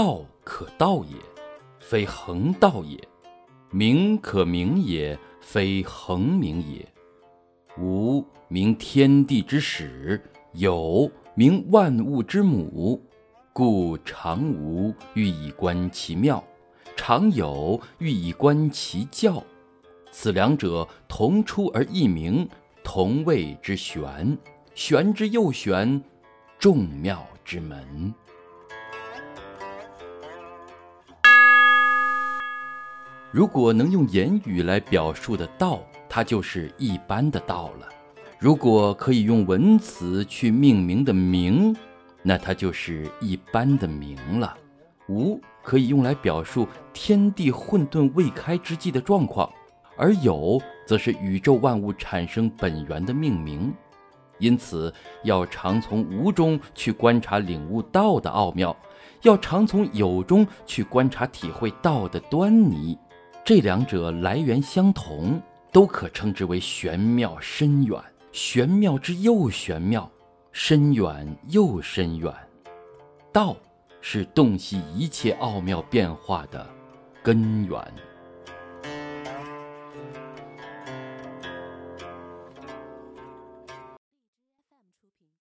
道可道也，非恒道也；名可名也，非恒名也。无名，天地之始；有名，万物之母。故常无，欲以观其妙；常有，欲以观其教。此两者，同出而异名，同谓之玄。玄之又玄，众妙之门。如果能用言语来表述的道，它就是一般的道了；如果可以用文词去命名的名，那它就是一般的名了。无可以用来表述天地混沌未开之际的状况，而有则是宇宙万物产生本源的命名。因此，要常从无中去观察、领悟道的奥妙，要常从有中去观察、体会道的端倪。这两者来源相同，都可称之为玄妙深远。玄妙之又玄妙。深远又深远，道是洞悉一切奥妙变化的根源。